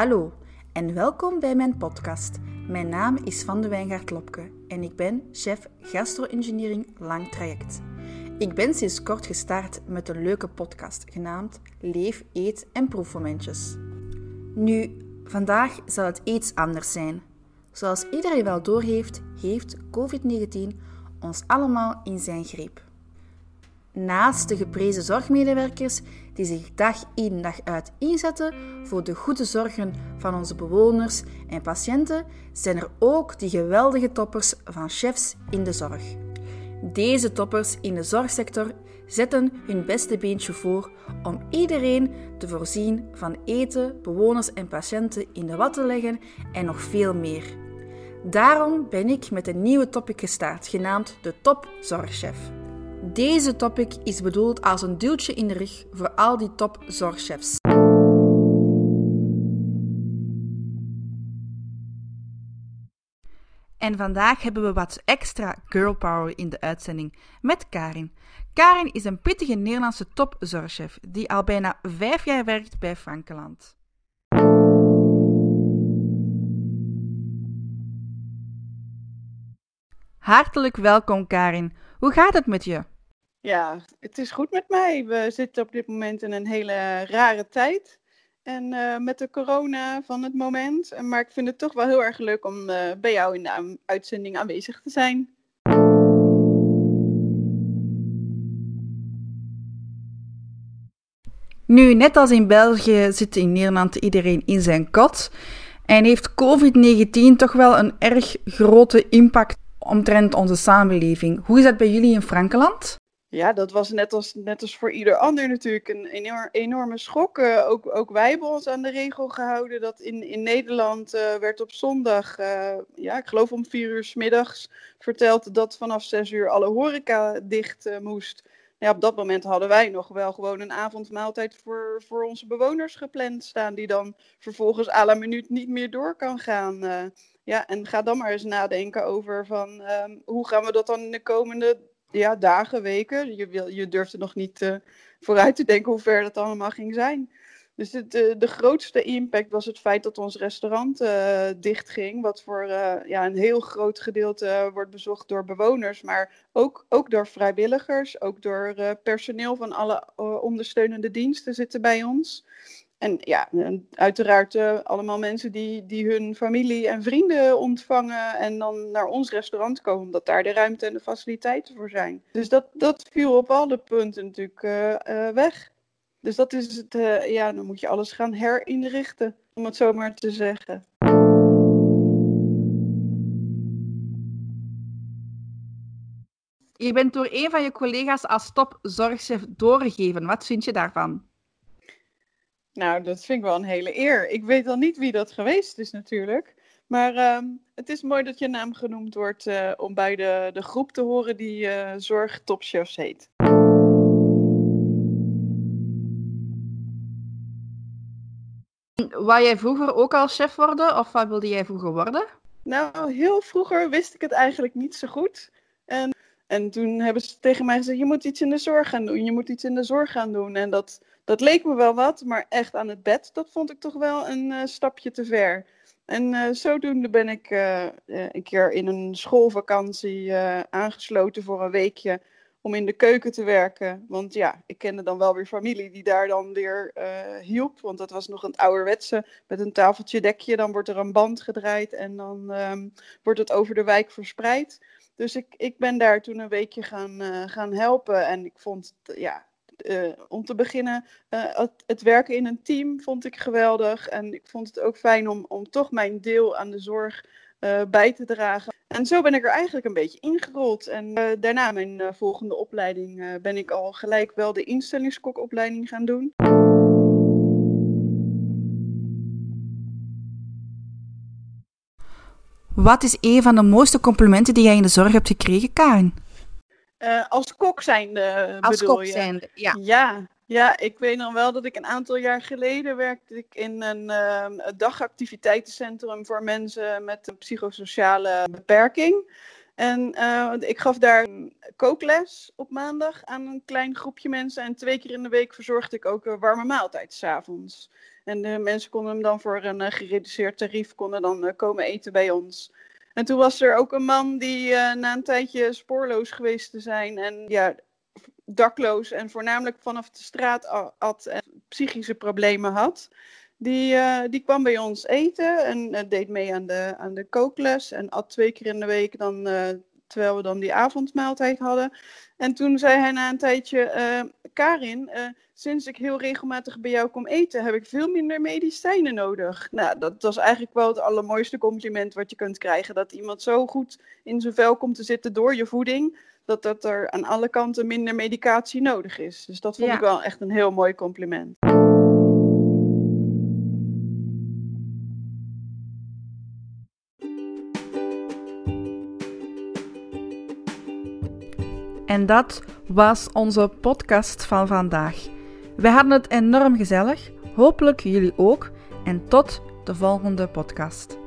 Hallo en welkom bij mijn podcast. Mijn naam is Van de Wijngaard Lopke en ik ben chef gastro-engineering lang traject. Ik ben sinds kort gestart met een leuke podcast genaamd Leef, Eet en Proefmomentjes. Nu, vandaag zal het iets anders zijn. Zoals iedereen wel doorheeft, heeft COVID-19 ons allemaal in zijn greep. Naast de geprezen zorgmedewerkers die zich dag in dag uit inzetten voor de goede zorgen van onze bewoners en patiënten, zijn er ook die geweldige toppers van chefs in de zorg. Deze toppers in de zorgsector zetten hun beste beentje voor om iedereen te voorzien van eten, bewoners en patiënten in de wat te leggen en nog veel meer. Daarom ben ik met een nieuwe topic gestart, genaamd de Top Zorgchef. Deze topic is bedoeld als een duwtje in de rug voor al die top zorgchefs. En vandaag hebben we wat extra girl power in de uitzending met Karin. Karin is een pittige Nederlandse topzorgchef die al bijna vijf jaar werkt bij Frankeland. Hartelijk welkom Karin. Hoe gaat het met je? Ja, het is goed met mij. We zitten op dit moment in een hele rare tijd. En uh, met de corona van het moment. Maar ik vind het toch wel heel erg leuk om uh, bij jou in de uitzending aanwezig te zijn. Nu, net als in België zit in Nederland iedereen in zijn kot. En heeft COVID-19 toch wel een erg grote impact omtrent onze samenleving. Hoe is dat bij jullie in Frankenland? Ja, dat was net als, net als voor ieder ander natuurlijk een enorm, enorme schok. Uh, ook, ook wij hebben ons aan de regel gehouden dat in, in Nederland uh, werd op zondag, uh, ja, ik geloof om vier uur s middags, verteld dat vanaf zes uur alle horeca dicht moest. Ja, op dat moment hadden wij nog wel gewoon een avondmaaltijd voor, voor onze bewoners gepland staan, die dan vervolgens à la minuut niet meer door kan gaan. Ja, en ga dan maar eens nadenken over van um, hoe gaan we dat dan in de komende ja, dagen, weken. Je, wil, je durft er nog niet uh, vooruit te denken hoe ver dat allemaal ging zijn. Dus de, de, de grootste impact was het feit dat ons restaurant uh, dicht ging. Wat voor ja, een heel groot gedeelte wordt bezocht door bewoners. Maar ook, ook door vrijwilligers. Ook door personeel van alle ondersteunende diensten zitten bij ons. En ja, uiteraard uh, allemaal mensen die, die hun familie en vrienden ontvangen en dan naar ons restaurant komen, omdat daar de ruimte en de faciliteiten voor zijn. Dus dat, dat viel op alle punten natuurlijk uh, uh, weg. Dus dat is het, ja, dan moet je alles gaan herinrichten, om het zo maar te zeggen. Je bent door een van je collega's als topzorgchef doorgegeven. Wat vind je daarvan? Nou, dat vind ik wel een hele eer. Ik weet al niet wie dat geweest is natuurlijk. Maar uh, het is mooi dat je naam genoemd wordt uh, om bij de, de groep te horen die uh, Zorg Topchefs heet. Wou jij vroeger ook al chef worden of wat wilde jij vroeger worden? Nou, heel vroeger wist ik het eigenlijk niet zo goed. En, en toen hebben ze tegen mij gezegd, je moet iets in de zorg gaan doen, je moet iets in de zorg gaan doen. En dat, dat leek me wel wat, maar echt aan het bed, dat vond ik toch wel een uh, stapje te ver. En uh, zodoende ben ik uh, een keer in een schoolvakantie aangesloten voor een weekje om in de keuken te werken. Want ja, ik kende dan wel weer familie die daar dan weer hielp. Want dat was nog een ouderwetse met een tafeltje dekje. Dan wordt er een band gedraaid en dan um, wordt het over de wijk verspreid. Dus ik, ik ben daar toen een weekje gaan, gaan helpen. En ik vond, ja, uh, om te beginnen, uh, het, werken in een team vond ik geweldig. En ik vond het ook fijn om, om toch mijn deel aan de zorg uh, bij te dragen. En zo ben ik er eigenlijk een beetje ingerold. En daarna mijn volgende opleiding ben ik al gelijk wel de instellingskokopleiding gaan doen. Wat is een van de mooiste complimenten die jij in de zorg hebt gekregen, Karin? Uh, als kok zijnde als bedoel kok je? zijnde, ja. ja. Ja, ik weet nog wel dat ik een aantal jaar geleden werkte ik in een uh, dagactiviteitencentrum voor mensen met een psychosociale beperking. En uh, ik gaf daar kookles op maandag aan een klein groepje mensen. En twee keer in de week verzorgde ik ook een warme maaltijd s'avonds. En de mensen konden hem dan voor een gereduceerd tarief konden dan komen eten bij ons. En toen was er ook een man die na een tijdje spoorloos geweest te zijn en ja, dakloos en voornamelijk vanaf de straat at en psychische problemen had. Die, uh, die kwam bij ons eten en uh, deed mee aan de, aan de kookles en at twee keer in de week dan, terwijl we dan die avondmaaltijd hadden. En toen zei hij na een tijdje, Karin, sinds ik heel regelmatig bij jou kom eten, heb ik veel minder medicijnen nodig. Nou, dat was eigenlijk wel het allermooiste compliment wat je kunt krijgen. Dat iemand zo goed in zijn vel komt te zitten door je voeding, dat, dat er aan alle kanten minder medicatie nodig is. Dus dat vond ja. ik wel echt een heel mooi compliment. En dat was onze podcast van vandaag. We hadden het enorm gezellig, hopelijk jullie ook. En tot de volgende podcast.